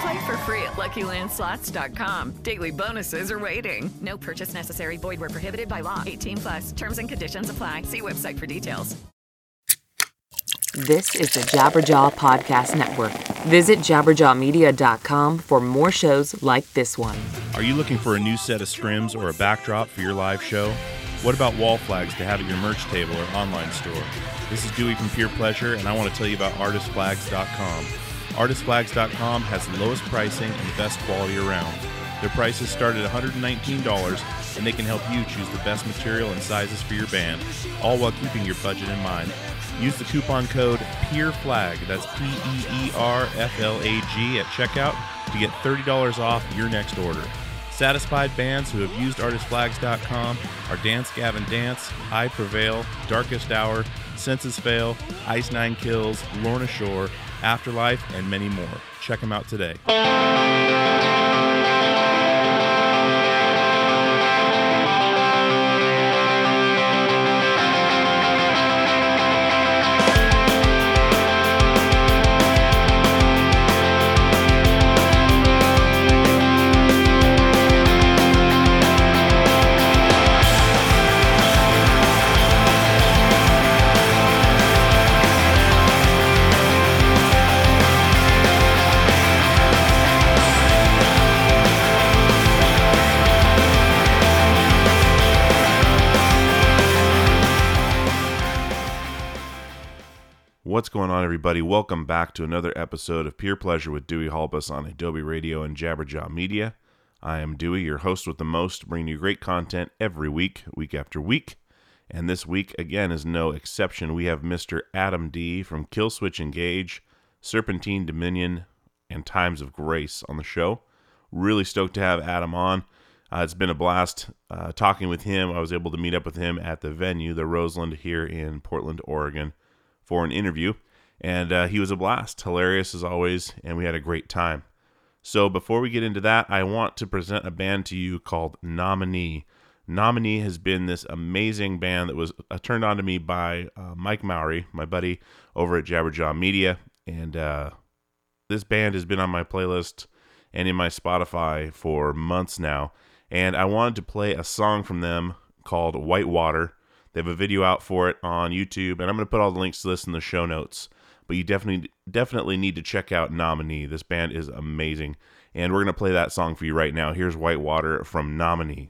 Play for free at LuckyLandSlots.com. Daily bonuses are waiting. No purchase necessary. Void where prohibited by law. 18 plus. Terms and conditions apply. See website for details. This is the Jabberjaw Podcast Network. Visit jabberjawmedia.com for more shows like this one. Are you looking for a new set of scrims or a backdrop for your live show? What about wall flags to have at your merch table or online store? This is Dewey from Peer Pleasure, and I want to tell you about artistflags.com. Artistflags.com has the lowest pricing and the best quality around. Their prices start at $119, and they can help you choose the best material and sizes for your band, all while keeping your budget in mind. Use the coupon code PEERFLAG, that's P E E R F L A G, at checkout to get $30 off your next order. Satisfied bands who have used artistflags.com are Dance Gavin Dance, I Prevail, Darkest Hour, Senses Fail, Ice Nine Kills, Lorna Shore, Afterlife, and many more. Check them out today. What's going on, everybody? Welcome back to another episode of Peer Pleasure with Dewey Halbus on Adobe Radio and Jabberjaw Media. I am Dewey, your host with the most, bringing you great content every week, week after week. And this week, again, is no exception. We have Mr. Adam D from Killswitch Engage, Serpentine Dominion, and Times of Grace on the show. Really stoked to have Adam on. Uh, it's been a blast uh, talking with him. I was able to meet up with him at the venue, the Roseland, here in Portland, Oregon for an interview, and uh, he was a blast, hilarious as always, and we had a great time. So before we get into that, I want to present a band to you called Nominee. Nominee has been this amazing band that was uh, turned on to me by uh, Mike Mowry, my buddy over at Jabberjaw Media, and uh, this band has been on my playlist and in my Spotify for months now. And I wanted to play a song from them called Whitewater. They have a video out for it on YouTube, and I'm going to put all the links to this in the show notes. But you definitely definitely need to check out Nominee. This band is amazing, and we're going to play that song for you right now. Here's Whitewater from Nominee.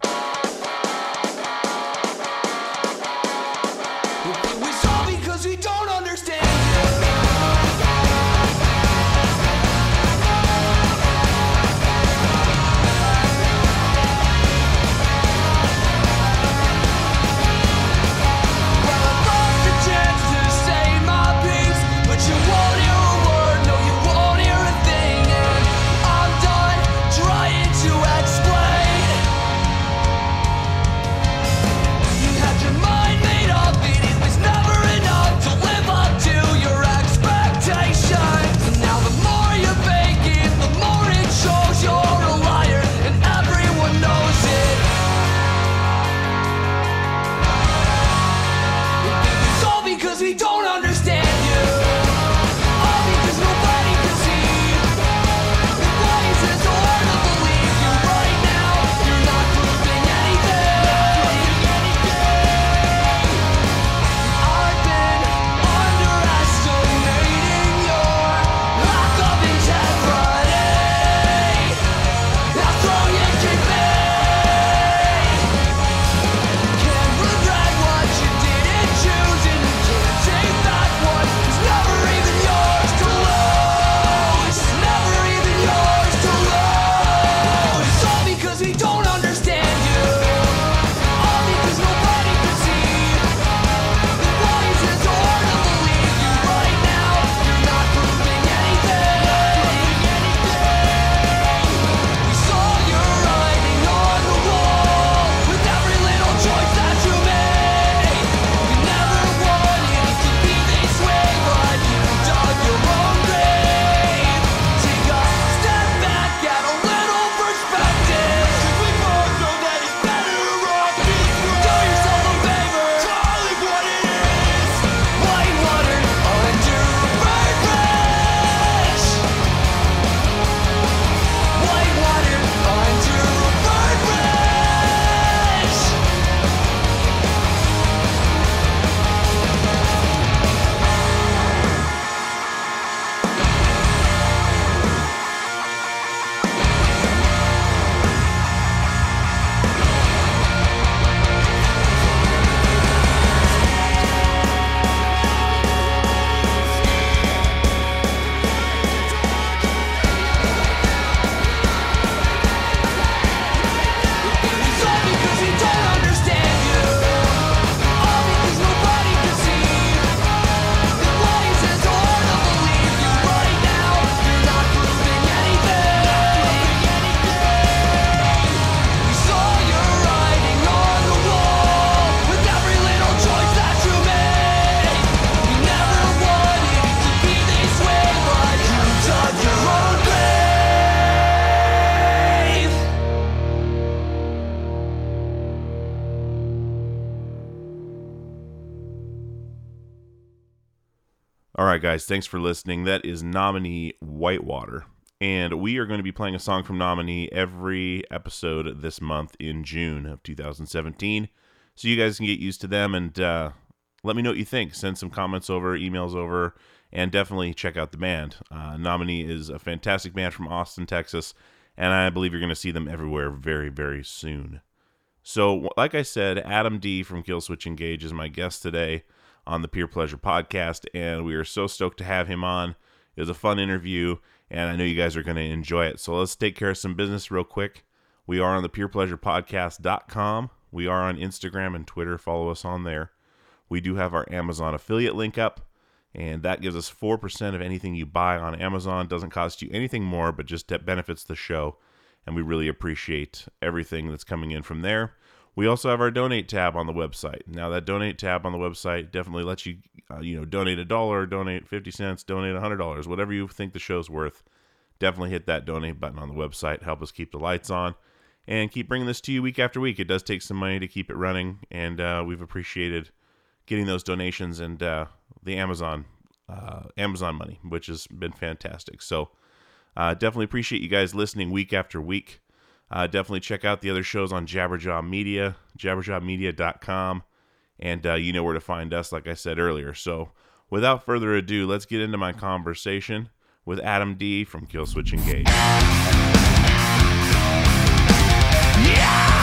Guys, thanks for listening. That is nominee Whitewater. And we are going to be playing a song from nominee every episode this month in June of 2017. So you guys can get used to them and uh, let me know what you think. Send some comments over, emails over, and definitely check out the band. Uh, nominee is a fantastic band from Austin, Texas, and I believe you're going to see them everywhere very, very soon. So, like I said, Adam D from Killswitch Engage is my guest today on the Peer Pleasure podcast, and we are so stoked to have him on. It was a fun interview, and I know you guys are going to enjoy it. So, let's take care of some business real quick. We are on the peerpleasurepodcast.com. We are on Instagram and Twitter. Follow us on there. We do have our Amazon affiliate link up, and that gives us 4% of anything you buy on Amazon. Doesn't cost you anything more, but just benefits the show and we really appreciate everything that's coming in from there. We also have our donate tab on the website. Now that donate tab on the website definitely lets you, uh, you know, donate a dollar, donate fifty cents, donate a hundred dollars, whatever you think the show's worth. Definitely hit that donate button on the website. Help us keep the lights on and keep bringing this to you week after week. It does take some money to keep it running, and uh, we've appreciated getting those donations and uh, the Amazon uh, Amazon money, which has been fantastic. So uh, definitely appreciate you guys listening week after week. Uh, definitely check out the other shows on Jabberjaw Media, jabberjawmedia.com, and uh, you know where to find us, like I said earlier. So, without further ado, let's get into my conversation with Adam D from Killswitch Engage. Hi,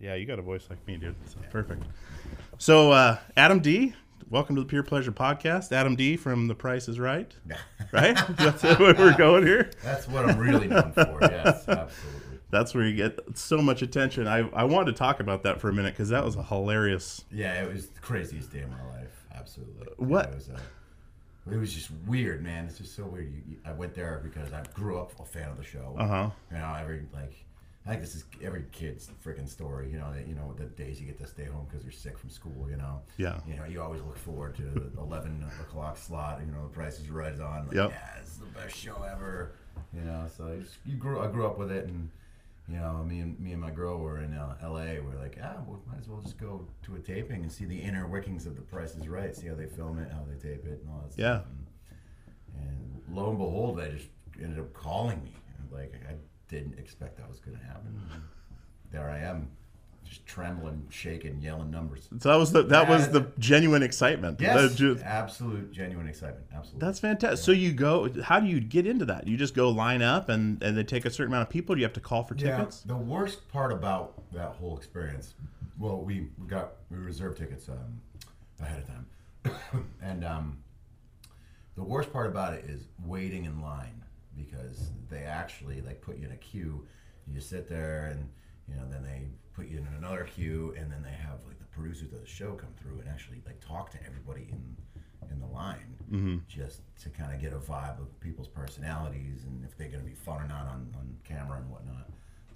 Yeah, you got a voice like me, dude. So perfect. So, uh, Adam D, welcome to the Peer Pleasure Podcast. Adam D from The Price is Right. Right? That's where we're going here. That's what I'm really known for. Yes, absolutely. That's where you get so much attention. I, I wanted to talk about that for a minute because that was a hilarious. Yeah, it was the craziest day of my life. Absolutely. What? It was, uh, it was just weird, man. It's just so weird. You, you, I went there because I grew up a fan of the show. Uh-huh. You know, every like, I think this is every kid's freaking story. You know, that you know the days you get to stay home because you're sick from school. You know. Yeah. You know, you always look forward to the 11 o'clock slot. You know, the Price is Right is on. Like, Yep. Yeah, it's the best show ever. You know, so I just, you grew. I grew up with it, and you know, me and me and my girl were in uh, L.A. We're like, ah, we might as well just go to a taping and see the inner workings of the Price is Right. See how they film it, how they tape it, and all that Yeah. stuff. And, and lo and behold, they just ended up calling me. Like I didn't expect that was going to happen. There I am, just trembling, shaking, yelling numbers. So that was the that was the genuine excitement. Yes, The ju- absolute genuine excitement. Absolutely. that's fantastic. So you go. How do you get into that? You just go line up and and they take a certain amount of people. Do you have to call for tickets? Yeah, the worst part about that whole experience, well, we, we got we reserved tickets um, ahead of time, and um, the worst part about it is waiting in line because they actually like put you in a queue. You sit there, and you know, then they put you in another queue, and then they have like the producers of the show come through and actually like talk to everybody in in the line, mm-hmm. just to kind of get a vibe of people's personalities and if they're going to be fun or not on, on camera and whatnot.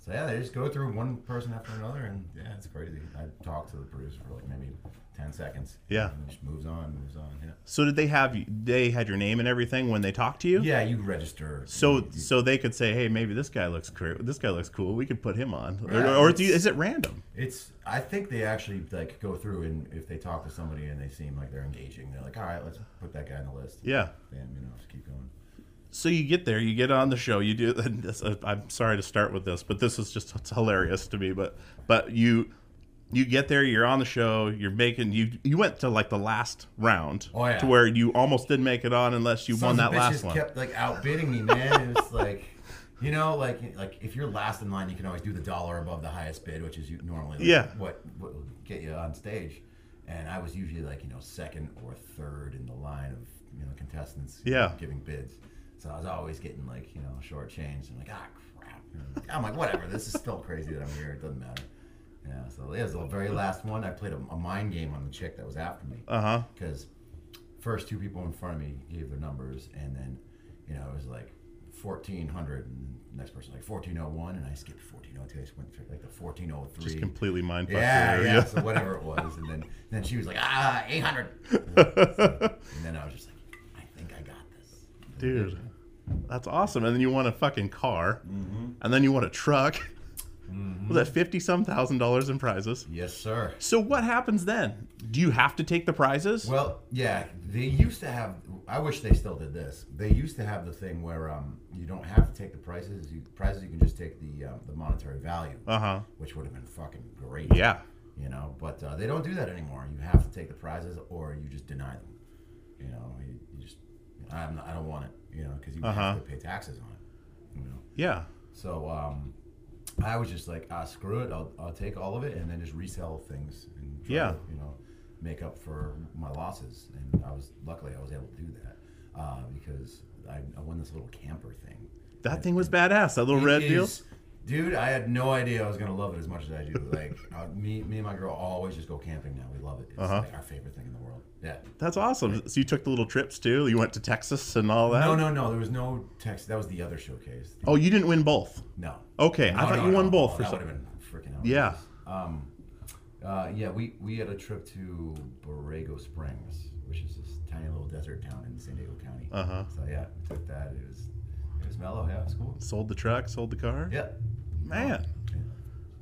So yeah, they just go through one person after another, and yeah, it's crazy. I talked to the producer for like maybe ten seconds. Yeah. and just moves on, moves on. Yeah. So did they have you? They had your name and everything when they talked to you. Yeah, you register. So You- you- so they could say, hey, maybe this guy looks cool. This guy looks cool. We could put him on. Or, or do you, is it random? It's. I think they actually like go through and if they talk to somebody and they seem like they're engaging, they're like, all right, let's put that guy on the list. Yeah. Bam, you know, just keep going. So you get there, you get on the show, you do. And this, uh, I'm sorry to start with this, but this is just it's hilarious to me. But but you you get there, you're on the show, you're making you you went to like the last round Oh, yeah. to where you almost didn't make it on unless you won that last one. kept like outbidding me, man. It's like, you know, like like if you're last in line, you can always do the dollar above the highest bid, which is you- normally like, Yeah. what what will get you on stage. And I was usually like you know second or third in the line of you know contestants Yeah. giving bids. So I was always getting like you know shortchanged. I'm like ah crap. I'm like whatever. This is still crazy that I'm here. It doesn't matter. Yeah. So it was the very last one. I played a, a mind game on the chick that was after me Uh huh. because first two people in front of me gave their numbers, and then you know it was like fourteen hundred, and the next person like fourteen oh one, and I skipped fourteen oh two. I just went through like the fourteen oh three. Just completely mind fucked Yeah, yeah. So whatever it was, and then then she was like ah eight hundred, and then I was just like I think I got this. Dude, that's awesome. And then you want a fucking car, Mm-hmm. and then you want a truck. Was that fifty some thousand dollars in prizes? Yes, sir. So what happens then? Do you have to take the prizes? Well, yeah, they used to have. I wish they still did this. They used to have the thing where um, you don't have to take the prices. You prizes you can just take the um, the monetary value, Uh huh. which would have been fucking great. Yeah. you know. But uh, they don't do that anymore. You have to take the prizes, or you just deny them. You know, you, you just I'm not, I don't want it. You know, because you Uh-huh. have to pay taxes on it. You know, Yeah. so um, I was just like, ah, screw it. I'll, I'll take all of it and then just resell things and try Yeah. to, you know, make up for my losses. And I was luckily I was able to do that uh, because I, I won this little camper thing. That thing was badass. That little It red deal. Dude, I had no idea I was gonna love it as much as I do. Like uh, me, me and my girl always just go camping now. We love it. It's Uh-huh. like our favorite thing in the world. Yeah. That's awesome. So you took the little trips too. You went to Texas and all that. No, no, no. There was no Texas. That was the other showcase. Oh, you didn't win both. No. Okay, I thought no, you won no. both Oh, for that some- would have been freaking out. Yeah. Um, uh, yeah, we, we had a trip to Borrego Springs, which is this tiny little desert town in San Diego County. Uh-huh. So yeah, we took that. It was it was mellow. Yeah, it was cool. Sold the truck, sold the car. Yeah. Man, oh,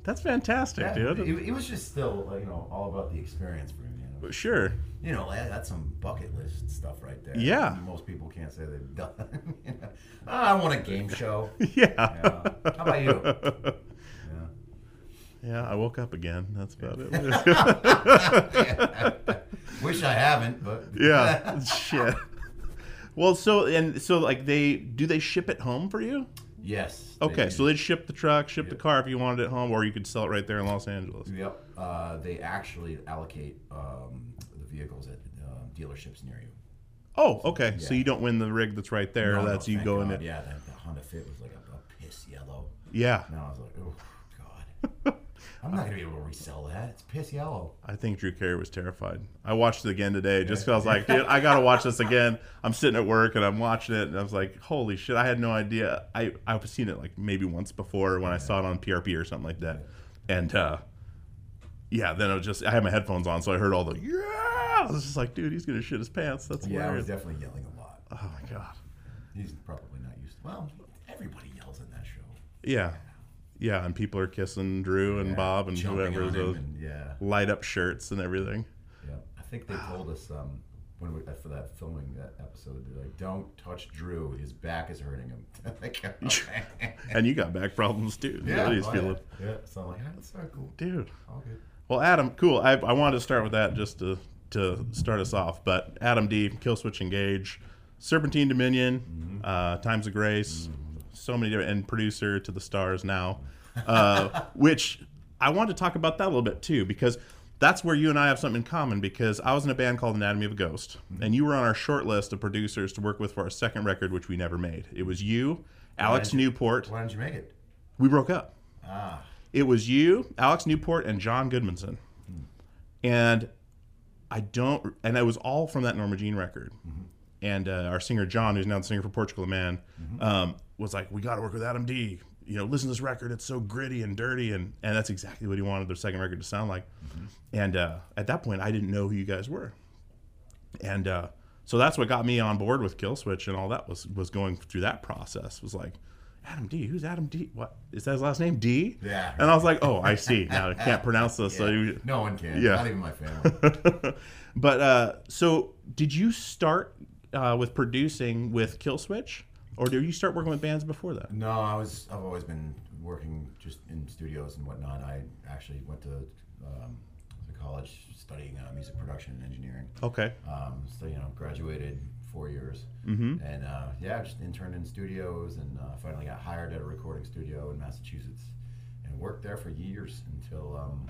that's fantastic, Yeah, dude. it, it was just still like, you know all about the experience for me. Know, Sure. you know that's some bucket list stuff right there. Yeah. Most people can't say they've done. you know, "Oh, I want a game show. Yeah. Yeah. How about you? Yeah. Yeah, I woke up again. That's about it. Wish I haven't, but yeah. Shit. Well, so and so like they do they ship it home for you? yes. They Okay, do. so they'd ship the truck, ship the car if you wanted it home, or you could sell it right there in Los Angeles. Yep. Uh, they actually allocate um, the vehicles at uh, dealerships near you. Oh, okay. So Yeah. you don't win the rig that's right there. No, no, that's you thank go in it. Yeah, the, the Honda Fit was like a, a piss yellow. Yeah. And I was like, oh I'm not gonna be able to resell that. It's piss yellow. I think Drew Carey was terrified. I watched it again today just because I was like, dude, I got to watch this again. I'm sitting at work and I'm watching it and I was like, holy shit, I had no idea. I, I've seen it like maybe once before when I saw it on PRP or something like that. And uh, yeah, then it was just, I had my headphones on, so I heard all the, yeah. I was just like, dude, he's to shit his pants. That's Yeah, I was hilarious. definitely yelling a lot. Oh my God. He's probably not used. To, well, everybody yells in that show. Yeah. Yeah. And people are kissing Drew and Yeah, Bob and whoever those and- yeah. light up shirts and everything. Yeah, I think they told us um, when we for that filming that episode, they're like, "Don't touch Drew. His back is hurting him." Like, okay. And you got back problems too. yeah, oh, feeling. yeah. yeah. So I'm like, that's not cool. Dude. All good. Well, Adam, cool. I, I wanted to start with that just to to start us off. But Adam D, Killswitch Engage, Serpentine Dominion, uh, Times of Grace, so many different, and producer to the stars now, uh, which I want to talk about that a little bit too because that's where you and I have something in common because I was in a band called Anatomy of a Ghost, and you were on our short list of producers to work with for our second record, which we never made. It was you, Alex didn't you- Newport. Why didn't you make it? We broke up. Ah, It was you, Alex Newport, and John Goodmanson. And I don't, and it was all from that Norma Jean record. And uh, our singer John, who's now the singer for Portugal the Man, um, was like, "We got to work with Adam D. You know, listen to this record. It's so gritty and dirty, and and that's exactly what he wanted their second record to sound like." And uh, at that point, I didn't know who you guys were, and uh, so that's what got me on board with Killswitch and all that was was going through that process. Was like, Adam D. Who's Adam D? What is that his last name? D. Yeah. And I was like, oh, I see. Now I can't pronounce this. So you, no one can. Yeah. Not even my family. but uh, so did you start uh, with producing with Killswitch, or did you start working with bands before that? no, I was. I've always been working just in studios and whatnot. I actually went to um, to college studying uh, music production and engineering. Okay. Um, so you know, graduated four years, Mhm. and uh, yeah, just interned in studios, and uh, finally got hired at a recording studio in Massachusetts, and worked there for years until um,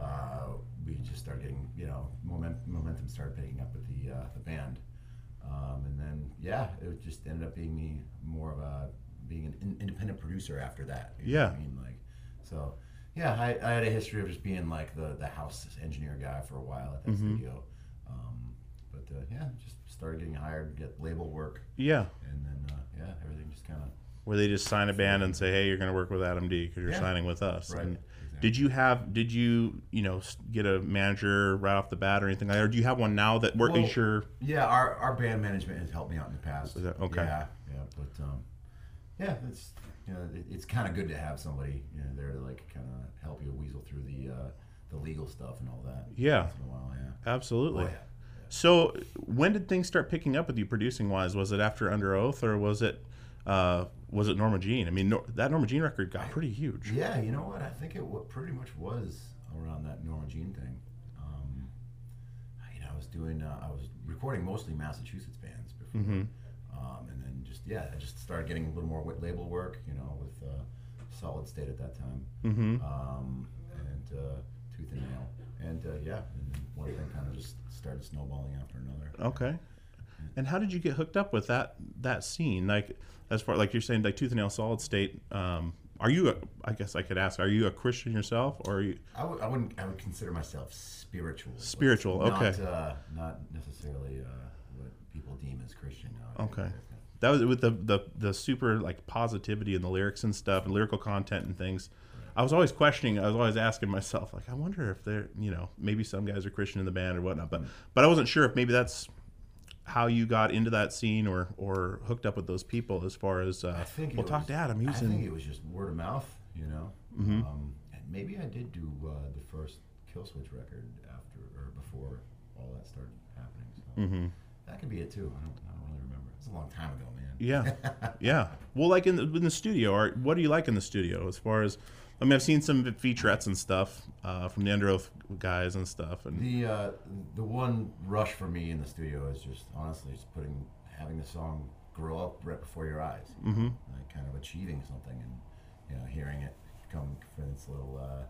uh, we just started getting, you know, moment, momentum started picking up with the uh, the band, um, and then yeah, it just ended up being me more of a being an in- independent producer after that. you know what Yeah. I mean, like so. Yeah, I, I had a history of just being like the, the house engineer guy for a while at that Mhm. studio. Um, but uh, yeah, just started getting hired, get label work. Yeah. And then, uh, yeah, everything just kind of. Where they just sign a band and say, "Hey, you're going to work with Adam D because you're Yeah. signing with us." Right, And Did you have? Did you, you know, get a manager right off the bat or anything like that? Or do you have one now that work? Well, is your Yeah, our, our band management has helped me out in the past. That- okay. Yeah, yeah, but um, yeah, it's you know, it, it's kind of good to have somebody you know there to like kind of help you weasel through the uh, the legal stuff and all that. Yeah. Once in a while, yeah. Absolutely. Oh, yeah. So, when did things start picking up with you producing wise? Was it after Underoath, or was it uh, was it Norma Jean? I mean, Nor- that Norma Jean record got pretty huge. Yeah, you know what? I think it wa- pretty much was around that Norma Jean thing. Um, you know, I was doing, uh, I was recording mostly Massachusetts bands before, Mhm. um, and then just yeah, I just started getting a little more label work. You know, with uh, Solid State at that time, Mhm. um, and uh, Tooth and Nail, and uh, yeah, and one thing kind of just started snowballing after another. Okay. And how did you get hooked up with that that scene? Like, as far like you're saying, like Tooth and Nail, Solid State. Um, are you? A, I guess I could ask. Are you a Christian yourself, or are you? I would, I wouldn't, I would consider myself spiritual. Spiritual, okay. Not, uh, not necessarily uh, what people deem as Christian nowadays. Okay. That was with the, the the super like positivity and the lyrics and stuff and lyrical content and things. I was always questioning. I was always asking myself, like, I wonder if they're, you know, maybe some guys are Christian in the band or whatnot. But but I wasn't sure if maybe that's how you got into that scene or or hooked up with those people as far as. Uh, I think well, it talk was- to Adam. Was I think it was just word of mouth, you know. Mhm. Um, and maybe I did do uh, the first Killswitch record after or before all that started happening. So Mhm. that could be it too. I don't, I don't really remember. It's a long time ago, man. Yeah, yeah. Well, like in the, in the studio, or what do you like in the studio as far as? I mean, I've seen some featurettes and stuff uh, from the Underoath guys and stuff, and The uh, the one rush for me in the studio is just honestly just putting having the song grow up right before your eyes. Mhm. Like kind of achieving something and you know hearing it come from its little uh,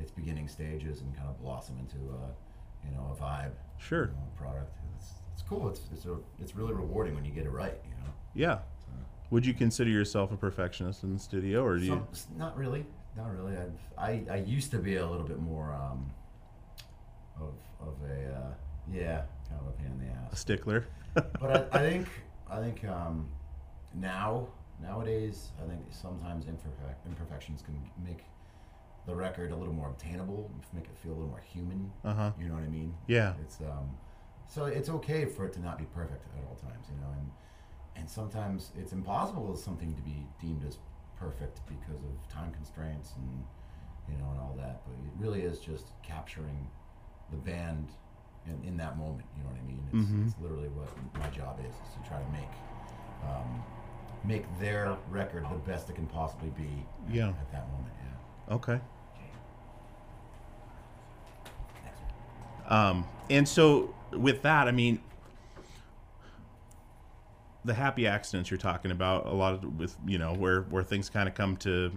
its beginning stages and kind of blossom into a you know a vibe. Sure. you know, product. It's, it's cool. It's it's a, it's really rewarding when you get it right. You know. yeah. Would you consider yourself a perfectionist in the studio, or do you? Not really. Not really. I, I I used to be a little bit more um, of of a uh, yeah kind of a pain in the ass. A stickler. but I, I think I think um, now nowadays I think sometimes imperfect, imperfections can make the record a little more obtainable, make it feel a little more human. Uh-huh. You know what I mean? Yeah. It's um, so it's okay for it to not be perfect at all times, you know, and and sometimes it's impossible for something to be deemed as perfect because of time constraints and you know and all that. But it really is just capturing the band in, in that moment. You know what I mean? It's, Mhm. it's literally what my job is: is to try to make um, make their record the best it can possibly be. at- Yeah. At that moment, yeah. Okay. Um, and so with that, I mean, the happy accidents you're talking about, a lot of with you know where where things kind of come to,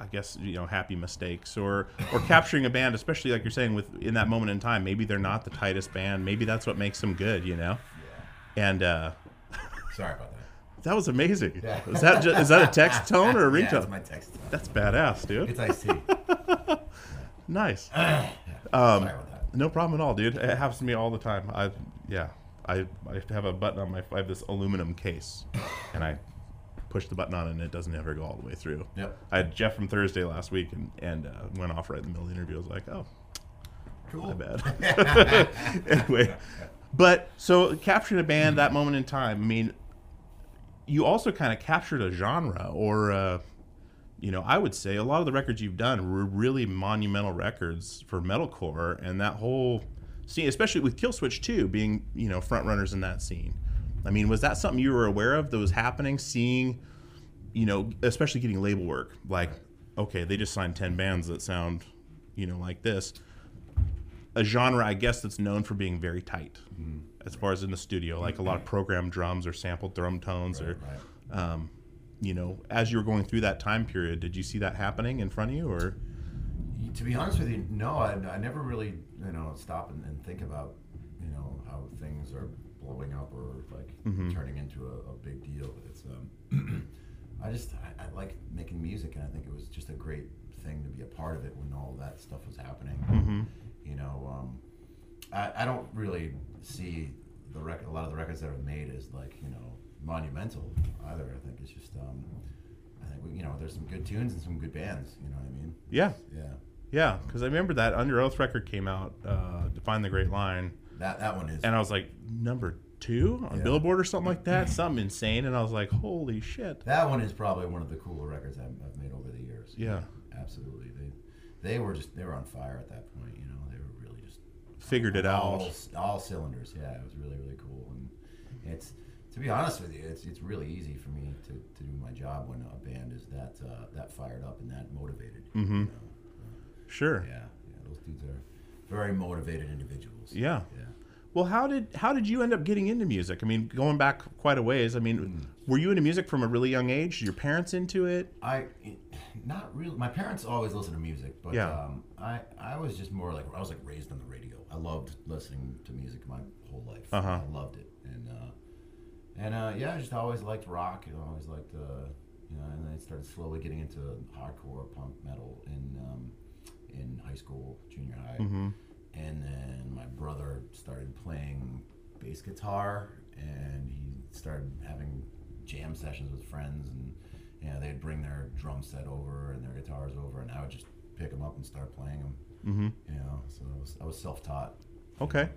I guess you know happy mistakes or or capturing a band, especially like you're saying with in that moment in time, maybe they're not the tightest band, maybe that's what makes them good, you know. Yeah. And uh, Sorry about that. that was amazing. Yeah. Is that ju- is that a text tone or a ringtone? Yeah, it's my text tone. That's badass, dude. It's iced tea. Nice. Yeah. Um, Sorry about that. no problem at all, dude. It happens to me all the time. I yeah, I I have a button on my I have this aluminum case, and I push the button on it and it doesn't ever go all the way through. Yep. I had Jeff from Thursday last week and and uh, went off right in the middle of the interview. I was like, oh, Cool. my bad. anyway, but so capturing a band that moment in time. I mean, you also kind of captured a genre or. Uh, you know, I would say a lot of the records you've done were really monumental records for metalcore, and that whole scene, especially with Killswitch too, being you know front runners in that scene. I mean, was that something you were aware of that was happening? Seeing, you know, especially getting label work, like, okay, they just signed ten bands that sound you know, like this, a genre I guess that's known for being very tight, Mm-hmm. as far as in the studio, like a lot of programmed drums or sampled drum tones, or, um, you know, as you were going through that time period, did you see that happening in front of you, or? To be honest with you, no, I, I never really, you know, stop and, and think about, you know, how things are blowing up or like Mhm. turning into a, a big deal. It's, um, I just, I, I like making music, and I think it was just a great thing to be a part of it when all that stuff was happening. Mhm. You know, um, I, I don't really see the record, a lot of the records that are made as like, you know, monumental either. I think it's just, um, I think we, you know, there's some good tunes and some good bands. You know what I mean? Yeah. Yeah. Yeah, because I remember that Underoath record came out, uh, Define the Great Line. That that one is. And I was like, number two on Yeah. Billboard or something like that, something insane. And I was like, holy shit. That one is probably one of the cooler records I've, I've made over the years. Yeah. absolutely. They they were just they were on fire at that point. You know, they were really just Figured it all, out. All cylinders. Yeah, it was really really cool. And it's to be honest with you, it's it's really easy for me to, to do my job when a band is that uh, that fired up and that motivated. Mhm. You know? Sure. Yeah, yeah. Those dudes are very motivated individuals. Yeah. Yeah. Well, how did how did you end up getting into music? I mean, going back quite a ways. I mean, Mm. were you into music from a really young age? Did your parents into it? I not really. My parents always listened to music, but Yeah. um, I I was just more like I was like raised on the radio. I loved listening to music my whole life. Uh-huh. I loved it, and uh, and uh, yeah, I just always liked rock. and I always liked uh, you know, and then I started slowly getting into hardcore punk metal and um, in high school, junior high, Mhm. and then my brother started playing bass guitar, and he started having jam sessions with friends, and you know, they'd bring their drum set over and their guitars over, and I would just pick them up and start playing them. Mhm. You know, so I was, I was self-taught. Okay.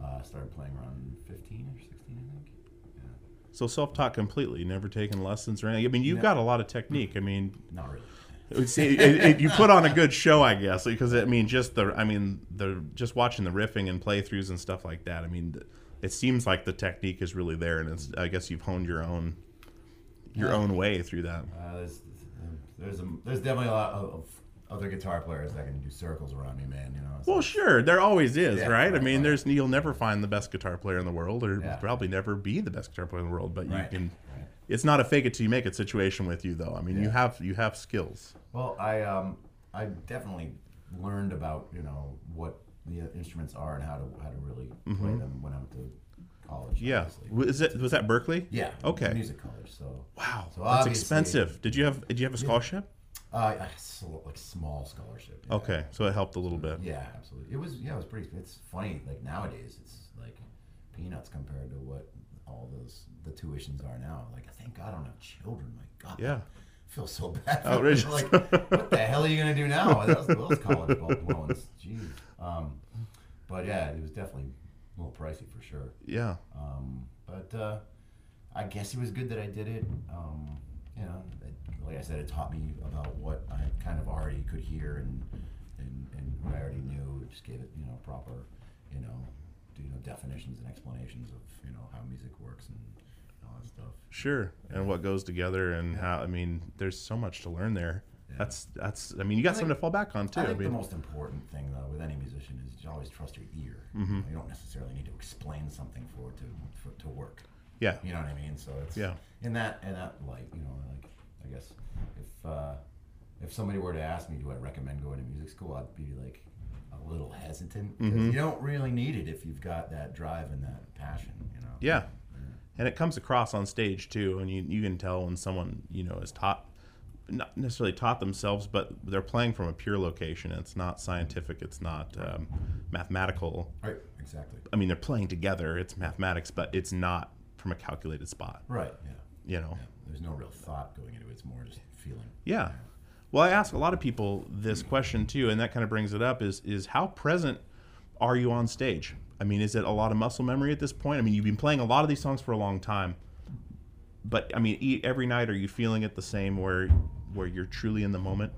Uh, started playing around 15 or 16, I think. So self-taught completely, never taken lessons or anything. I mean, you've No. got a lot of technique. I mean, Not really. It it- it- you put on a good show, I guess, because I mean, just the, I mean, the just watching the riffing and playthroughs and stuff like that. I mean, it seems like the technique is really there, and it's, I guess you've honed your own, your Yeah. own way through that. Uh, there's, there's, a, there's definitely a lot of, of other guitar players that can do circles around me, man. You know. Well, sure, there always is, Yeah, right? I mean, there's you'll never find the best guitar player in the world, or Yeah. probably never be the best guitar player in the world. But you Right, can. It's not a fake it till you make it situation with you, though. I mean, you have you have skills. Well, I um, I definitely learned about you know what the instruments are and how to how to really play Mhm. them when I went to college. Yeah, was it was that Berklee? Yeah. Okay. Music college. So Wow, So that's expensive. Did you have Did you have a Yeah. scholarship? Uh, I s- like small scholarship. yeah. Okay, so it helped a little bit. Yeah, absolutely. It was yeah, it was pretty. It's funny like nowadays it's like peanuts compared to what all those the tuitions are now. Like thank God I don't have children. My God. Yeah. I feel so bad. for Outrageous. like what the hell are you gonna do now? Those, those college loans. Jeez. Um, but yeah, it was definitely a little pricey for sure. Yeah. Um, but uh, I guess it was good that I did it. Um, you know, it, like I said, it taught me about what I kind of already could hear and and, and what I already knew. It just gave it, you know, proper, you know, you know, definitions and explanations of you know how music works and all that stuff. Sure, and what goes together, and how I mean, there's so much to learn there. That's that's. I mean, you got I think- something to fall back on too. I think mean, the most important thing though with any musician is you always trust your ear. Mhm. You don't necessarily need to explain something for it to for, to work. Yeah. You know what I mean? So it's Yeah. in that in that light, you know, like I guess if uh, if somebody were to ask me, do I recommend going to music school, I'd be like a little hesitant Mhm. you don't really need it if you've got that drive and that passion. You know. Yeah. And it comes across on stage too, and you, you can tell when someone you know is taught, not necessarily taught themselves, but they're playing from a pure location. It's not scientific. It's not um, mathematical. Right. Exactly. I mean, they're playing together. It's mathematics, but it's not from a calculated spot. Right. Yeah. You know. Yeah. There's no real thought going into it. It's more just feeling. Yeah. Well, I ask a lot of people this question too, and that kind of brings it up: is is how present are you on stage? I mean, is it a lot of muscle memory at this point? I mean, you've been playing a lot of these songs for a long time, but I mean, every night are you feeling it the same, where where you're truly in the moment,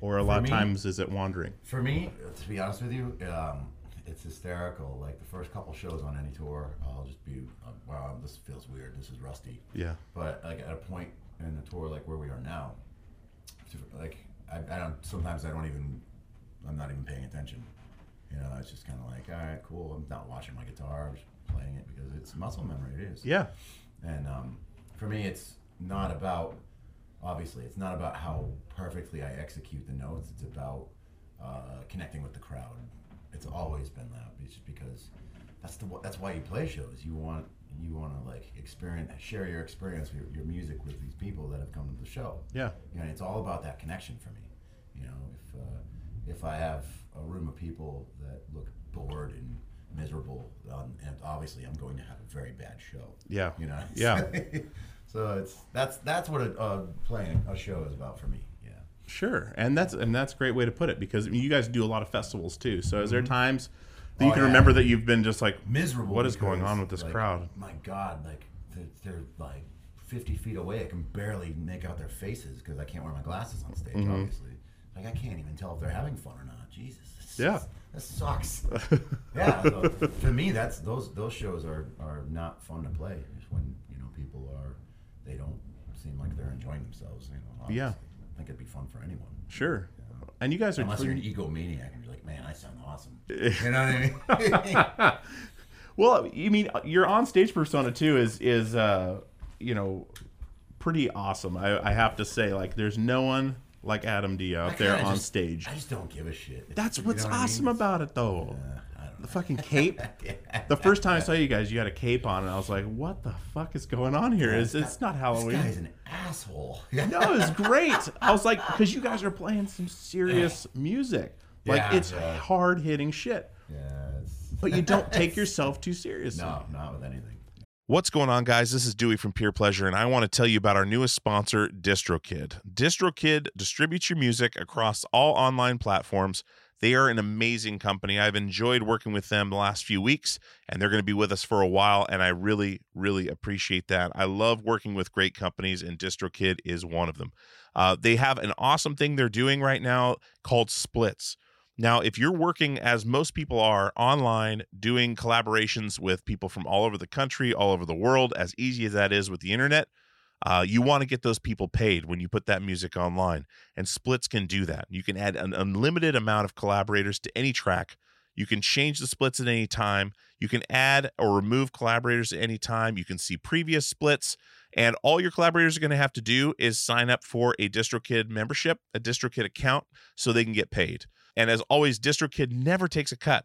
or a For lot of times is it wandering? For me, to be honest with you, um, it's hysterical. Like the first couple shows on any tour, I'll just be, uh, wow, this feels weird. This is rusty. Yeah. But like at a point in the tour, like where we are now, like I, I don't. Sometimes I don't even I'm not even paying attention. You know, it's just kind of like, all right, cool. I'm not watching my guitar. I'm just playing it because it's muscle memory. It is. Yeah. And um, for me, it's not about, obviously, it's not about how perfectly I execute the notes. It's about uh, connecting with the crowd. It's always been that, it's just because that's the that's why you play shows. You want you want to like experience, share your experience, your, your music with these people that have come to the show. Yeah. You know, it's all about that connection for me. You know, if uh, if I have a room of people that look bored and miserable, um, and obviously I'm going to have a very bad show. Yeah. You know. Yeah. so it's that's that's what a, uh, playing a show is about for me. Yeah. Sure, and that's and that's a great way to put it because I mean, you guys do a lot of festivals too. So is there times that you Oh, can yeah. remember that you've been just like Miserable. What is going on with this like, crowd? My God, like they're, like 50 feet away. I can barely make out their faces because I can't wear my glasses on stage. Mhm. Obviously, like I can't even tell if they're having fun or not. Jesus. Yeah. This sucks. yeah. So for me, that's those those shows are are not fun to play. Just when you know people are they don't seem like they're enjoying themselves. You know. Yeah. I think it'd be fun for anyone. Sure, and you guys are Unless you're an egomaniac and you're like, man, I sound awesome. You know what I mean? well, you mean your on stage persona too is is uh, you know pretty awesome. I, I have to say, like, there's no one like Adam D out there on just- stage. I just don't give a shit. That's you what's know what I mean? awesome about it, though. Don't the fucking cape. The first time I saw you guys, you had a cape on, and I was like, "What the fuck is going on here? Is Yeah, it's not Halloween?" This guy's an asshole. no, it's great. I was like, because you guys are playing some serious music. Like Yeah, it's yeah. hard hitting shit. Yeah, it's... But you don't take yourself too seriously. No, not with anything. What's going on, guys? This is Dewey from Peer Pleasure, and I want to tell you about our newest sponsor, DistroKid. DistroKid distributes your music across all online platforms. They are an amazing company. I've enjoyed working with them the last few weeks, and they're going to be with us for a while, and I really, really appreciate that. I love working with great companies, and DistroKid is one of them. Uh, they have an awesome thing they're doing right now called Splits. Now, if you're working as most people are online, doing collaborations with people from all over the country, all over the world, as easy as that is with the internet, uh, you want to get those people paid when you put that music online. And Splits can do that. You can add an unlimited amount of collaborators to any track. You can change the splits at any time. You can add or remove collaborators at any time. You can see previous splits. And all your collaborators are going to have to do is sign up for a DistroKid membership, a DistroKid account, so they can get paid. And as always, DistroKid never takes a cut.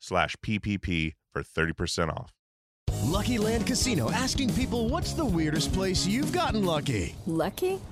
slash PPP for 30% off. Lucky Land Casino asking people what's the weirdest place you've gotten lucky? Lucky?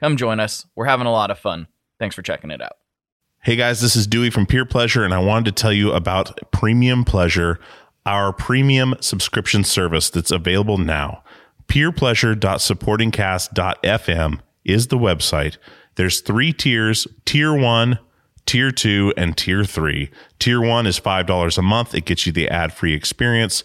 Come join us. We're having a lot of fun. Thanks for checking it out. Hey guys, this is Dewey from Peer Pleasure, and I wanted to tell you about Premium Pleasure, our premium subscription service that's available now. peerpleasure.supportingcast.fm is the website. There's three tiers tier one, tier two, and tier three. Tier one is $5 a month, it gets you the ad free experience.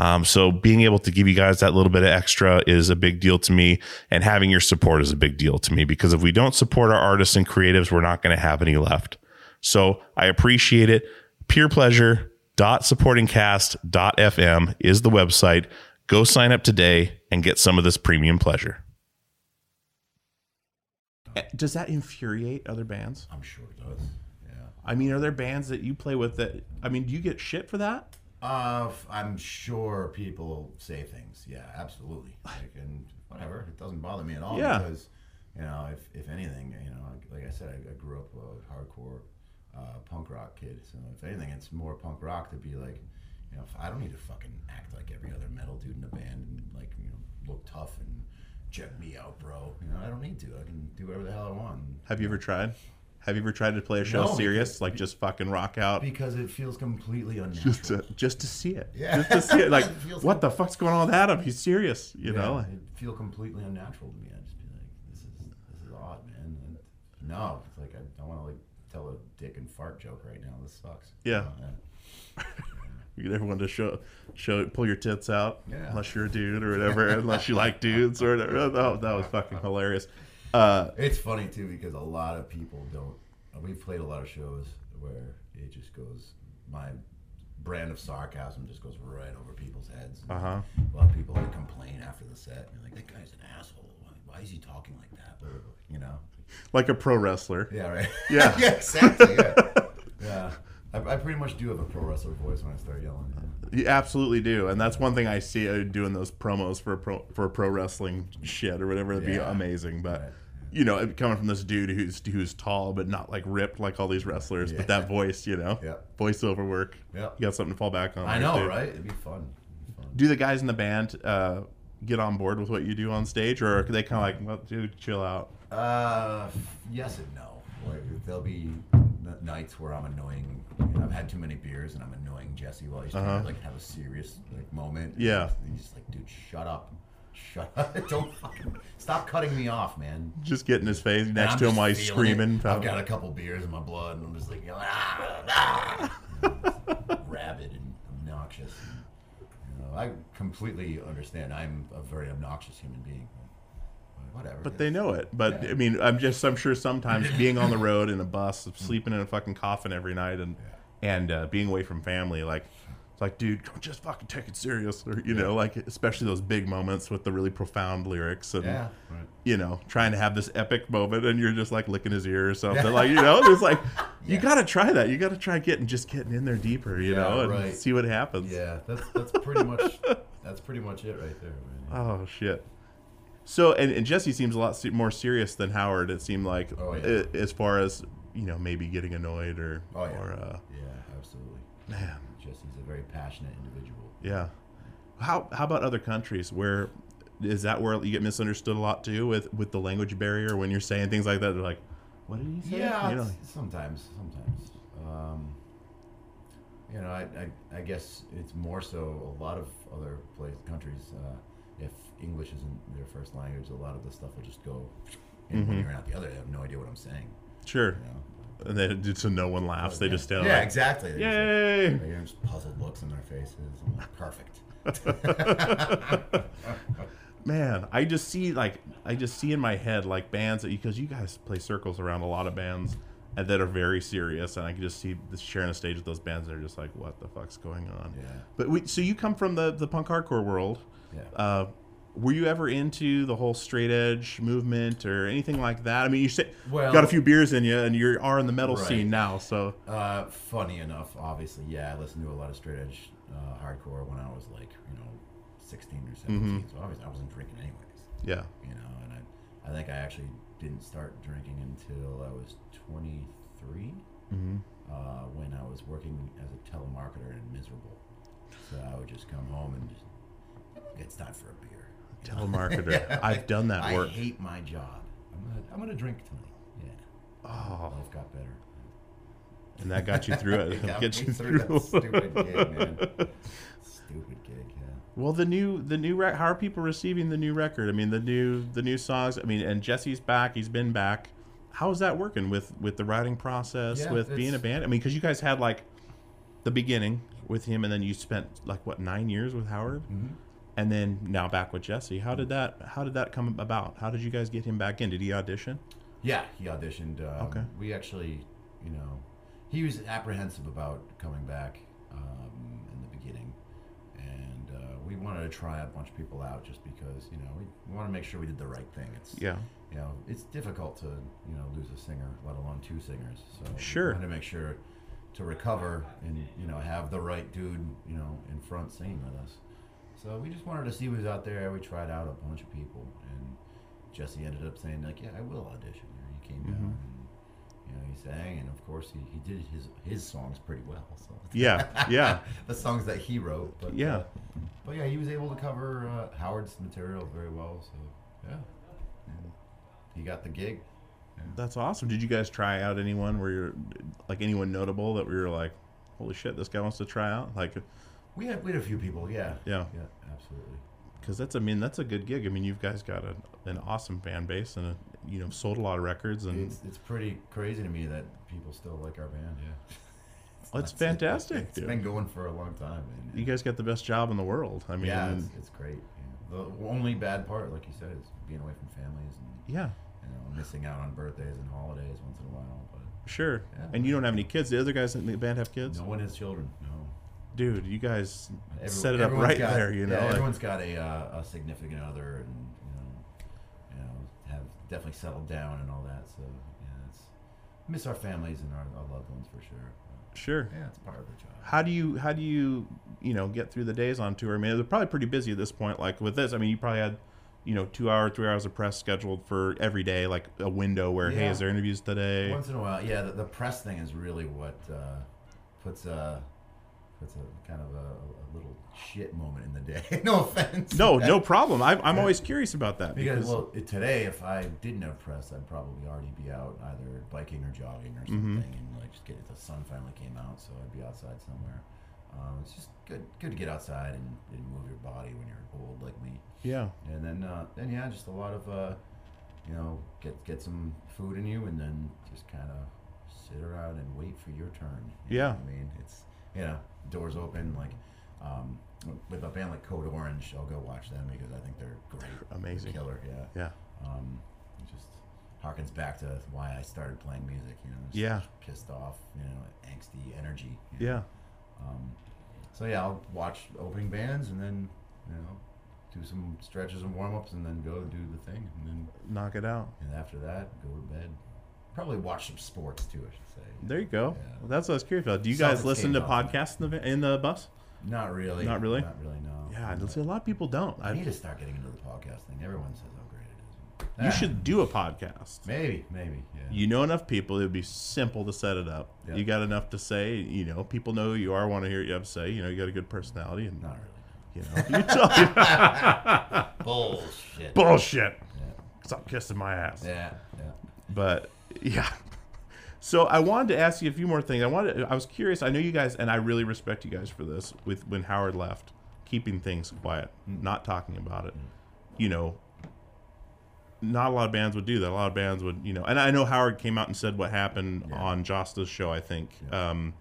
Um, so being able to give you guys that little bit of extra is a big deal to me, and having your support is a big deal to me because if we don't support our artists and creatives, we're not going to have any left. So I appreciate it. Peerpleasure.supportingcast.fm is the website. Go sign up today and get some of this premium pleasure. Eh, Does that infuriate other bands? I'm sure it does. Yeah. I mean, are there bands that you play with that? I mean, do you get shit for that? Uh, I'm sure people say things. Yeah, absolutely. Like, and whatever, it doesn't bother me at all. Yeah. Because, you know, if, if anything, you know, like I said, I, I grew up a hardcore uh, punk rock kid. So if anything, it's more punk rock to be like, you know, I don't need to fucking act like every other metal dude in the band and like, you know, look tough and check me out, bro. You know, I don't need to. I can do whatever the hell I want. Have you ever tried? Have you ever tried to play a show No, serious, because- like just fucking rock out? Because it feels completely unnatural. just to, just to see it. Yeah. Just to see it. Like, It what like- the fuck's going on with Adam? He's serious, you know? it feel completely unnatural to me. I'd just be like, this is this is odd, man. And no, it's like I, don't want to like tell a dick and fart joke right now. This sucks. Yeah. You get everyone to show, show, pull your tits out, Yeah. unless you're a dude or whatever, unless you like dudes or whatever. That, that was fucking hilarious. Uh, it's funny too because a lot of people don't. We've played a lot of shows where it just goes. My brand of sarcasm just goes right over people's heads. Uh-huh. A lot of people like complain after the set. They're like, "That guy's an asshole. Why, why is he talking like that?" Or, you know. like a pro wrestler. Yeah, right. Yeah. yeah, exactly. Yeah. yeah. I, I pretty much do have a pro wrestler voice when I start yelling. You absolutely do, and that's one thing I see uh, doing those promos for pro for pro wrestling shit or whatever. It'd be amazing, but you know, coming from this dude who's who's tall but not like ripped like all these wrestlers, but that voice, you know, Yeah. voiceover work. Yeah. you got something to fall back on. I know, right? It'd be fun. Do the guys in the band uh, get on board with what you do on stage, or are they kind of like, well, dude, chill out? Uh, yes and no. Like there'll be nights where I'm annoying. You know, I've had too many beers and I'm annoying Jesse while he's trying Uh-huh. to like have a serious like moment. Yeah. And he's just like, dude, shut up, shut up, don't fucking stop cutting me off, man. Just get in his face And next I'm to him just while he's feeling it. screaming. I've got a couple beers in my blood and I'm just like ah, ah. rabid and obnoxious. You know, I completely understand. I'm a very obnoxious human being. Whatever. But they know it. But I mean, I'm just I'm sure sometimes being on the road in a bus, sleeping in a fucking coffin every night, and and uh, being away from family, like it's like, dude, don't just fucking take it serious, or you know, like especially those big moments with the really profound lyrics, and Yeah, right. you know, trying to have this epic moment, and you're just like licking his ear or something, like you know, it's like you gotta try that. You gotta try getting just getting in there deeper, you Yeah, know, and right. see what happens. Yeah, that's that's pretty much that's pretty much it right there, man. Oh shit. So and, and Jesse seems a lot se- more serious than Howard. It seemed like Oh, yeah. as far as you know, maybe getting annoyed or Oh yeah, or uh, yeah, absolutely. Man. Jesse's a very passionate individual. yeah. How how about other countries where is that where you get misunderstood a lot too with with the language barrier when you're saying things like that? They're like, "What did he say?" Yeah, You know, sometimes, sometimes. Um, you know, I, I, I guess it's more so a lot of other place, countries, uh, if English isn't their first language, a lot of the stuff will just go in one Mhm. ear and out the other. They have no idea what I'm saying. Sure. And then so no one laughs. They yeah. just stand Yeah, like, exactly. They just Yay! like- they have just puzzled looks on their faces. Like, perfect. Man, I just see like I just see in my head like bands that because you guys play circles around a lot of bands and that are very serious, and I can just see this sharing a stage with those bands. that are just like, what the fuck's going on? Yeah. But we, so you come from the the punk hardcore world. Yeah. Uh, were you ever into the whole straight edge movement or anything like that? I mean, you say Well- got a few beers in you, and you are in the metal Right. scene now. So Uh, funny enough, obviously, yeah, I listened to a lot of straight edge uh, hardcore when I was like, you know, 16 or 17. Mhm. So obviously, I wasn't drinking anyways. Yeah. You know, and I, I think I actually didn't start drinking until I was 23, Mhm. uh, when I was working as a telemarketer and miserable. So I would just come home and just, it's time for a beer. You know? Telemarketer. I've done that I work. I hate my job. I'm gonna, I'm gonna drink tonight. Yeah. Oh. Life got better. and that got you through it. It got Get me you through through. that stupid gig, man. Stupid gig, yeah. Well, the new the new rec- how are people receiving the new record? I mean, the new the new songs. I mean, and Jesse's back. He's been back. How is that working with with the writing process Yeah, with being a band? I mean, because you guys had like the beginning with him, and then you spent like what nine years with Howard, Mhm. And then now back with Jesse. How did that How did that come about? How did you guys get him back in? Did he audition? Yeah, he auditioned. Um, Okay. We actually, you know, he was apprehensive about coming back um, in the beginning, and uh, we wanted to try a bunch of people out just because, you know, we, we want to make sure we did the right thing. It's Yeah. You know, it's difficult to you know lose a singer, let alone two singers. So Sure. we to make sure to recover and you know have the right dude you know in front singing with us. So we just wanted to see who was out there. We tried out a bunch of people, and Jesse ended up saying like, "Yeah, I will audition." And he came down, Mhm. and you know, he sang, and of course, he, he did his his songs pretty well. So Yeah, yeah. the songs that he wrote. But, Yeah. uh, but yeah, he was able to cover uh, Howard's material very well. So yeah, and he got the gig. That's awesome. Did you guys try out anyone where you're like anyone notable that we were like, holy shit, this guy wants to try out? Like, We had we had a few people. Yeah. Yeah. Yeah. Absolutely. because that's I mean that's a good gig. I mean you guys got a, an awesome fan base and a, you know sold a lot of records and It's, it's pretty crazy to me that people still like our band. Yeah. Well, it's fantastic. It's dude. been going for a long time. Man. You guys got the best job in the world. I mean, yeah, it's, it's great. Yeah. The only bad part, like you said, is being away from families and Yeah. you know, missing out on birthdays and holidays once in a while. But sure. Yeah. And you don't have any kids. The other guys in the band have kids. no one has children. No. Dude, you guys Every- set it up right got- there. You know, yeah, like- everyone's got a uh, a significant other, and you know, you know, have definitely settled down and all that. So yeah, it's miss our families and our, our loved ones for sure. Sure. Yeah, it's part of the job. How do you how do you you know get through the days on tour? I mean, they're probably pretty busy at this point. Like with this, I mean, you probably had you know two hour, three hours of press scheduled for every day, like a window where hey, is there interviews today? Once in a while, yeah. The, the press thing is really what uh, puts a puts a kind of a, a little shit moment in the day. no offense. No, no problem. I, I'm always curious about that because, because- well, it- today if I didn't have press, I'd probably already be out either biking or jogging or something, Mhm. and like just get the sun finally came out, so I'd be outside somewhere. Um, it's just good, good to get outside and, and move your body when you're old like me. Yeah. And then, uh, then yeah, just a lot of, uh, you know, get get some food in you, and then just kind of sit around and wait for your turn. you know Yeah. what I mean, it's you know, doors open like. Um, with a band like Code Orange, I'll go watch them because I think they're great. Amazing. They're killer, yeah. Yeah. Um, it just harkens back to why I started playing music. You know, Yeah. pissed off, you know, angsty energy. you Yeah. Um, so yeah, I'll watch opening bands and then you know do some stretches and warm ups and then go do the thing and then knock it out. And after that, go to bed. Probably watch some sports too. I should say. There you go. Well, that's what I was curious about. Do you guys listen to podcasts in the in the bus? Not really. Not really. Not really. No. Yeah, I see a lot of people don't. I need to start getting into the podcast thing. Everyone says how great it is. You Ah, should do a podcast. Maybe, maybe. Yeah. You know enough people; it would be simple to set it up. Yeah. You got enough to say. You know, people know who you are, want to hear what you have to say. You know, you got a good personality, and not really. You know, you tell Bullshit. bullshit. Stop kissing my ass. Yeah, yeah. But yeah. So I wanted to ask you a few more things. I wanted I was curious. I know you guys and I really respect you guys for this with when Howard left, keeping things quiet, not talking about it. You know, not a lot of bands would do that. A lot of bands would, you know, and I know Howard came out and said what happened on Jasta's show, I think. Um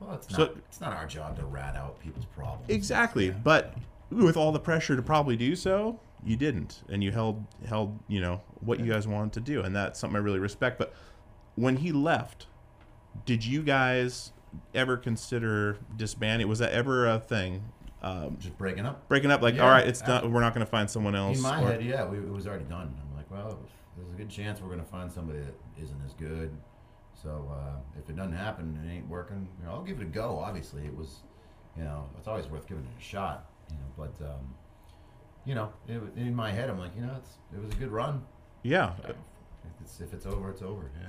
Well, it's So- not, it's not our job to rat out people's problems. Exactly, but with all the pressure to probably do so, you didn't, and you held held you know what you guys wanted to do, and that's something I really respect. But when he left, did you guys ever consider disbanding? Was that ever a thing? Um, Just breaking up. breaking up, like Yeah, all right, it's done. We're not going to find someone else. In my or- head, yeah, we, it was already done. I'm like, well, there's a good chance we're gonna find somebody that isn't as good. So uh, if it doesn't happen and it ain't working, you know, I'll give it a go. Obviously, it was, you know, it's always worth giving it a shot. You know, but um, you know, it, in my head, I'm like, you know, it's it was a good run. Yeah. If it's, if it's over, it's over. Yeah.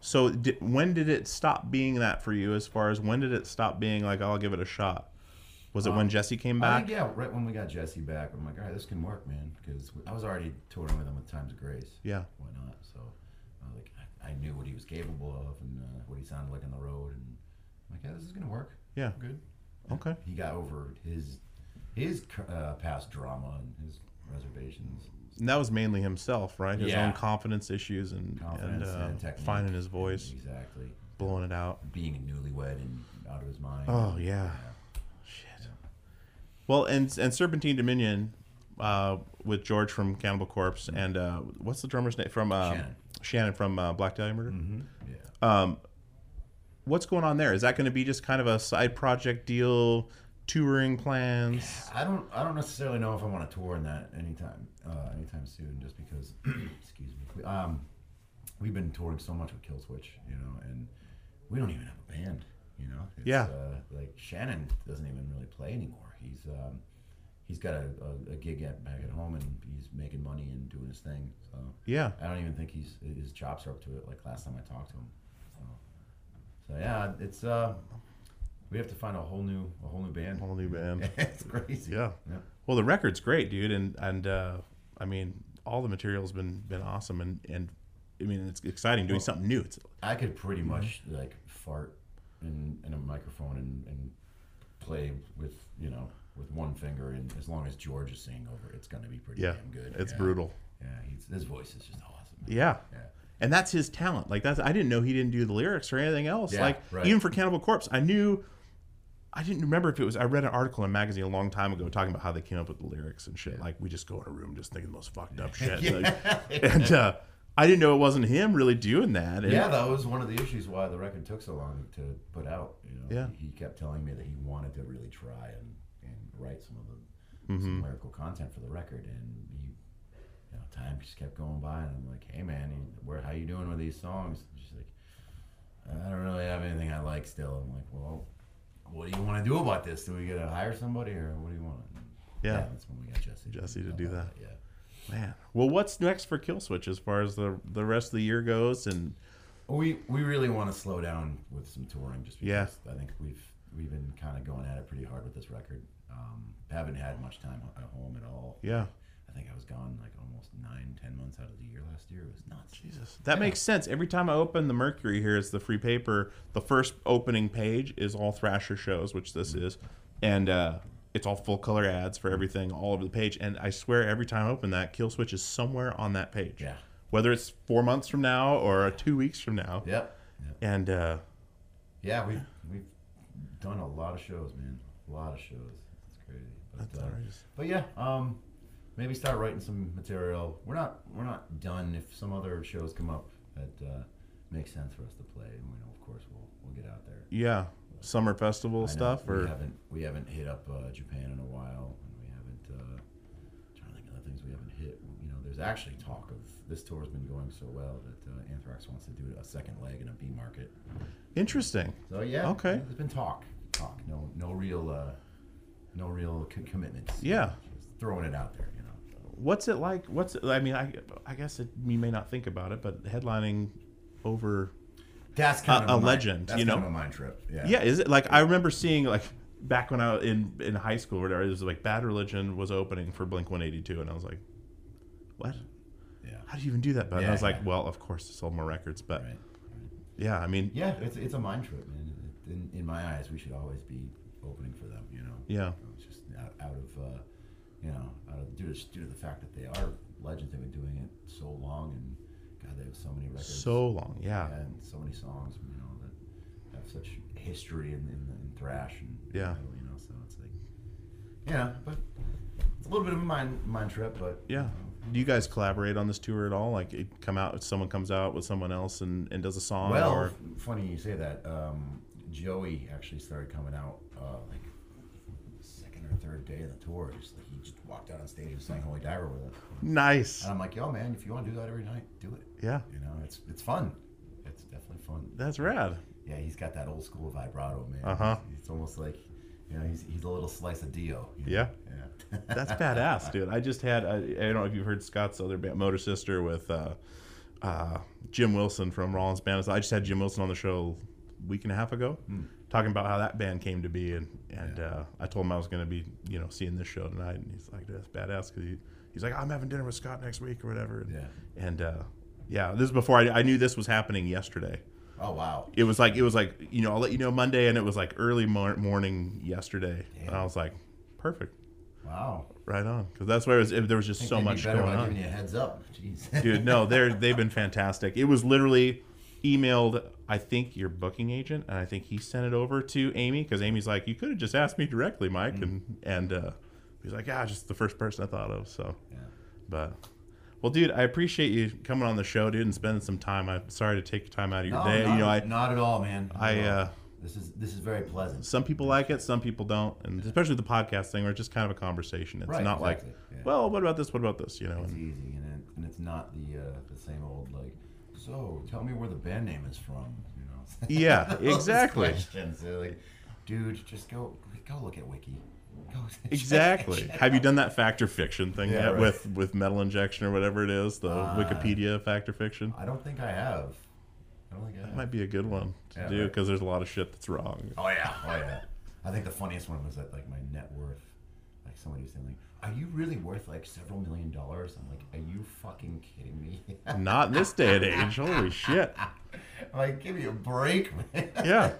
So di- when did it stop being that for you? As far as when did it stop being like I'll give it a shot? Was it when Um, Jesse came back? think, yeah, right when we got Jesse back, I'm like, all right, this can work, man, because I was already touring with him with Times of Grace. Yeah. Why not? So, I like, I, I knew what he was capable of and uh, what he sounded like on the road, and I'm like, yeah, this is gonna work. Yeah. Good. Okay. He got over his his uh, past drama and his reservations. And that was mainly himself, right? His Yeah. own confidence issues and, Confidence and, uh, and finding his voice, Exactly. blowing it out. Being a newlywed and out of his mind. Oh yeah, shit. Well, and and Serpentine Dominion uh, with George from Cannibal Corpse and uh, what's the drummer's name from uh, Shannon. Shannon from uh, Black Dahlia Murder. Mm-hmm. Yeah. Um, what's going on there? Is that going to be just kind of a side project deal, touring plans? I don't. I don't necessarily know if I want to tour in that anytime, uh, anytime soon. Just because, excuse me. Um, we've been touring so much with Killswitch, you know, and we don't even have a band. You know. It's, Yeah. Uh, like Shannon doesn't even really play anymore. He's um, he's got a, a, a gig at, back at home, and he's making money and doing his thing. So Yeah. I don't even think he's his chops are up to it. Like last time I talked to him. So, so yeah, it's uh, we have to find a whole new a whole new band. Whole new band. it's crazy. Yeah. Yeah. Well, the record's great, dude, and and uh, I mean, all the material's been been awesome, and and I mean, it's exciting doing Well, something new. It's I could pretty much like fart in, in a microphone and, and play with you know with one finger, and as long as George is singing over, it's gonna be pretty Yeah, damn good. it's Yeah. brutal. Yeah, he's, his voice is just awesome. Yeah. Yeah. And that's his talent. Like that's I didn't know he didn't do the lyrics or anything else. Yeah, like right. even for Cannibal Corpse, I knew I didn't remember if it was I read an article in a magazine a long time ago talking about how they came up with the lyrics and shit. Like we just go in a room just thinking the most fucked up shit. Yeah. Like, and uh, I didn't know it wasn't him really doing that. And- Yeah, that was one of the issues why the record took so long to put out. You know, Yeah. he, kept telling me that he wanted to really try and, and write some of the Mhm. some lyrical content for the record, and he, you know, time just kept going by, and I'm like, hey man, you- where how you doing with these songs? And she's like, I don't really have anything I like still. I'm like, well, what do you want to do about this? Do we get to hire somebody, or what do you want? And Yeah. that's when we got Jesse. Jesse to do that. Yeah. Man. Well, what's next for Killswitch as far as the the rest of the year goes? And We we really want to slow down with some touring, just because Yeah. I think we've we've been kind of going at it pretty hard with this record. Um, haven't had much time at home at all. Yeah. I think I was gone like almost nine, ten months out of the year last year. It was nuts. Jesus, that makes sense. Every time I open the Mercury here, it's the free paper. The first opening page is all Thrasher shows, which this Mm-hmm. is, and uh, it's all full color ads for everything all over the page. And I swear, every time I open that, Killswitch is somewhere on that page. Yeah. Whether it's four months from now or two weeks from now. Yep. And uh, Yeah, we've we've done a lot of shows, man. A lot of shows. It's crazy. But, uh. But yeah, um, maybe start writing some material. We're not we're not done. If some other shows come up that uh, make sense for us to play, you know, of course we'll we'll get out there. yeah, summer festival stuff we or haven't we haven't hit up uh, Japan in a while, and we haven't. Uh, trying to think of the things we haven't hit. You know, there's actually talk of this tour's been going so well that uh, Anthrax wants to do a second leg in a B market. interesting. So yeah, Okay. there's been talk, talk. No, no real, uh, no real co- commitments. Yeah. just throwing it out there. What's it like? What's it, I mean, I I guess it, you may not think about it, but headlining over That's kind a, of a a mind- legend. that's you know, kind of a mind trip, yeah. Yeah. Is it like I remember seeing like back when I was in in high school or whatever, it was like Bad Religion was opening for Blink One Eighty Two, and I was like, what? Yeah. How do you even do that? But Yeah, I was like, yeah. well, of course, they sold more records, but yeah, I mean, Yeah, it's it's a mind trip, man. In, in my eyes, we should always be opening for them. You know. Yeah. It's just out, out of uh, you know out of due to, due to the fact that they are legends. They've been doing it so long, and God, they have so many records. So long, yeah. and so many songs. You know that have such history in, in, in thrash and Yeah. you know. So it's like, yeah, but it's a little bit of a mind mind trip, but yeah. Do you guys collaborate on this tour at all? Like, it come out, someone comes out with someone else and, and does a song, Well, or funny you say that. Um, Joey actually started coming out uh, like second or third day of the tour. Just like he just walked out on stage and sang "Holy Diver" with us. Nice. And I'm like, yo, man, if you want to do that every night, do it. Yeah. You know, it's it's fun. It's definitely fun. That's rad. Yeah, he's got that old school vibrato, man. Uh-huh. It's almost like, you know, he's, he's a little slice of Dio. you know? Yeah. Yeah. That's badass, dude. I just had I, I don't know if you've heard Scott's other band, Motor Sister, with uh, uh, Jim Wilson from Rollins Band. I just had Jim Wilson on the show a week and a half ago, Hmm. Talking about how that band came to be, and and uh, I told him I was going to be you know seeing this show tonight, and he's like, "That's badass," because he, he's like, "I'm having dinner with Scott next week or whatever." And, Yeah. And uh, yeah, this is before I, I knew this was happening yesterday. Oh wow. It was like it was like you know I'll let you know Monday, and it was like early mor- morning yesterday, and I was like, perfect. Wow. Right on, because that's where it was, there was just so they'd be much going on. Giving you a heads up. Jeez. Dude, no, they're they've been fantastic. It was literally emailed. I think your booking agent, and I think he sent it over to Amy because Amy's like, you could have just asked me directly, Mike, Mm. and and uh, he's like, yeah, just the first person I thought of. So, yeah. but. Well, dude, I appreciate you coming on the show, dude, and spending some time. I'm sorry to take your time out of your No, day. not, you know, I not at all, man. Not I all. uh, this is this is very pleasant. some people like it, some people don't, and especially the podcast thing, where it's just kind of a conversation. It's Right, not exactly, like, yeah. well, what about this? What about this? You know, It's and, easy, and it, and it's not the uh, the same old like. So tell me where the band name is from. You know. Yeah, exactly. questions. They're like, dude, just go go look at Wiki. Go exactly. Have you done that Fact or Fiction thing Yeah, yet right. with with metal injection or whatever it is, the Uh, Wikipedia Fact or Fiction? I don't think I have. I don't think I have. That might be a good one to Yeah, do right. because there's a lot of shit that's wrong. Oh yeah, oh yeah. I think the funniest one was that like my net worth. Like somebody was saying like, "Are you really worth like several million dollars?" I'm like, "Are you fucking kidding me?" Not in this day and age. Holy shit. I'm like, give me a break, man. Yeah.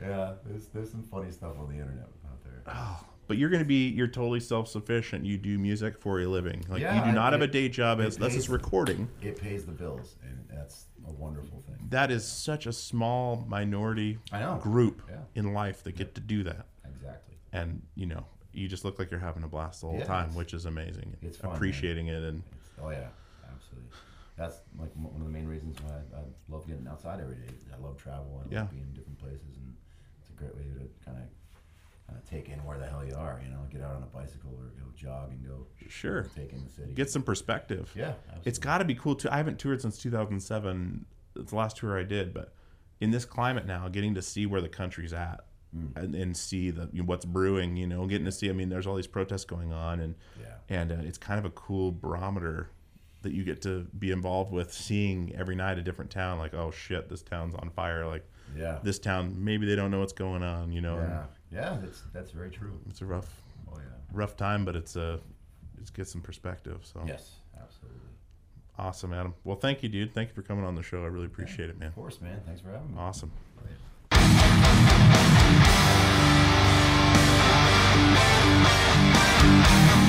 yeah. There's there's some funny stuff on the internet out there. Oh, but you're going to be you're totally self sufficient. You do music for a living. Like Yeah, you do not I- have a day job as that's just recording. It pays the bills, and that's a wonderful thing. That is such a small minority I know. group Yeah. in life that get to do that. Exactly. And you know, you just look like you're having a blast the whole Yeah, time, which is amazing. it's fun, man. appreciating it and Oh yeah, absolutely. That's like one of the main reasons why I, I love getting outside every day. I love travel. I love Yeah. being in different places, and it's a great way to kind of kind of take in where the hell you are. You know, get out on a bicycle or go jog and go Sure. take in the city. Get some perspective. Yeah, It's got to be cool too. I haven't toured since 2007. It's the last tour I did, but in this climate now, getting to see where the country's at Mm. and, and see the you know, what's brewing. You know, getting to see. I mean, there's all these protests going on, and Yeah. and uh, it's kind of a cool barometer that you get to be involved with, seeing every night a different town. Like, oh shit, this town's on fire. Like, Yeah. this town maybe they don't know what's going on. You know, Yeah, yeah, that's that's very true. it's a rough, Oh yeah. rough time, but it's a it's get some perspective. So Yes, absolutely. Awesome, Adam. Well, thank you, dude. Thank you for coming on the show. I really appreciate it, man. Of course, man. Thanks for having me. Awesome. Stand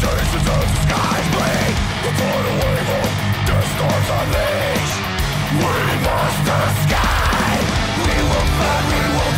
Temptations the skies bleed Upon a wave of We must escape We will find, we will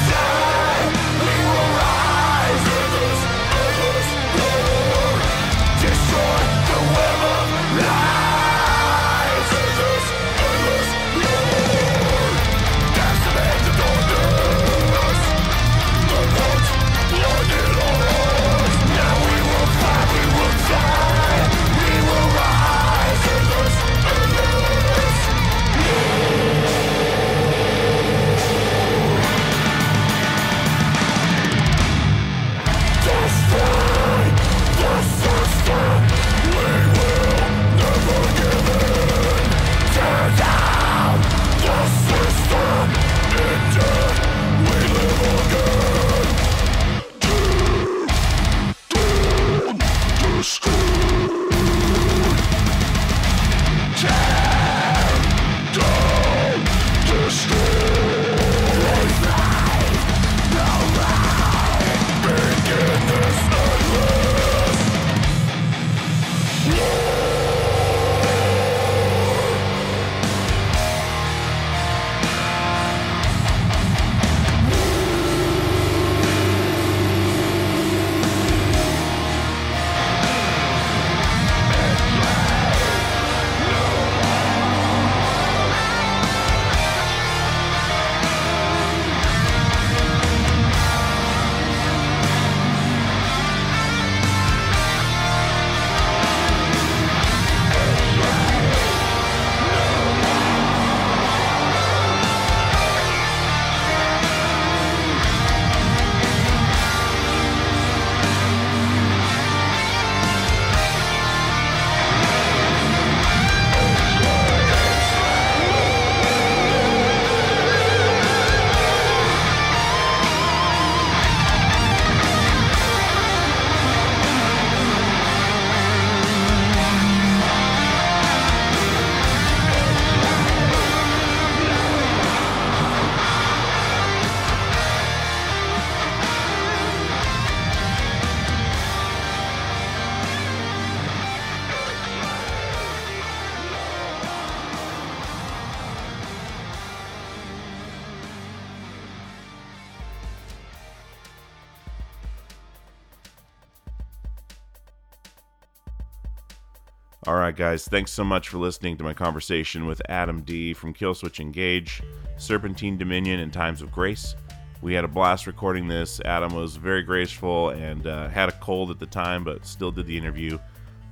right, guys. Thanks so much for listening to my conversation with Adam D from Killswitch Engage, Serpentine Dominion, and Times of Grace. We had a blast recording this. Adam was very graceful and uh, had a cold at the time, but still did the interview.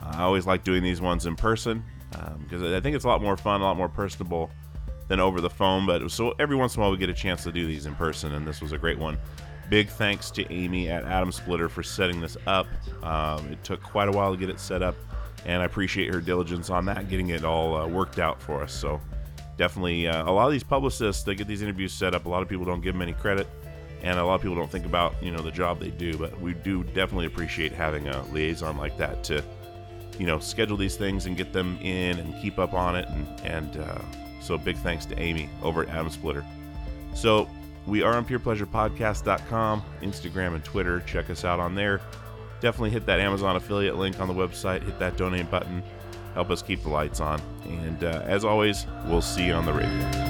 Uh, I always like doing these ones in person because I think it's a lot more fun, a lot more personable than over the phone. But so every once in a while we get a chance to do these in person, and this was a great one. Big thanks to Amy at Atom Splitter for setting this up. Um, it took quite a while to get it set up, and I appreciate her diligence on that, getting it all uh, worked out for us. So definitely, uh, a lot of these publicists that get these interviews set up, a lot of people don't give them any credit, and a lot of people don't think about you know the job they do. But we do definitely appreciate having a liaison like that to you know schedule these things and get them in and keep up on it and and uh, so big thanks to amy over at atom splitter so we are on peerpleasurepodcast.com instagram and twitter check us out on there definitely hit that amazon affiliate link on the website. Hit that donate button. Help us keep the lights on. And uh, as always we'll see you on the radio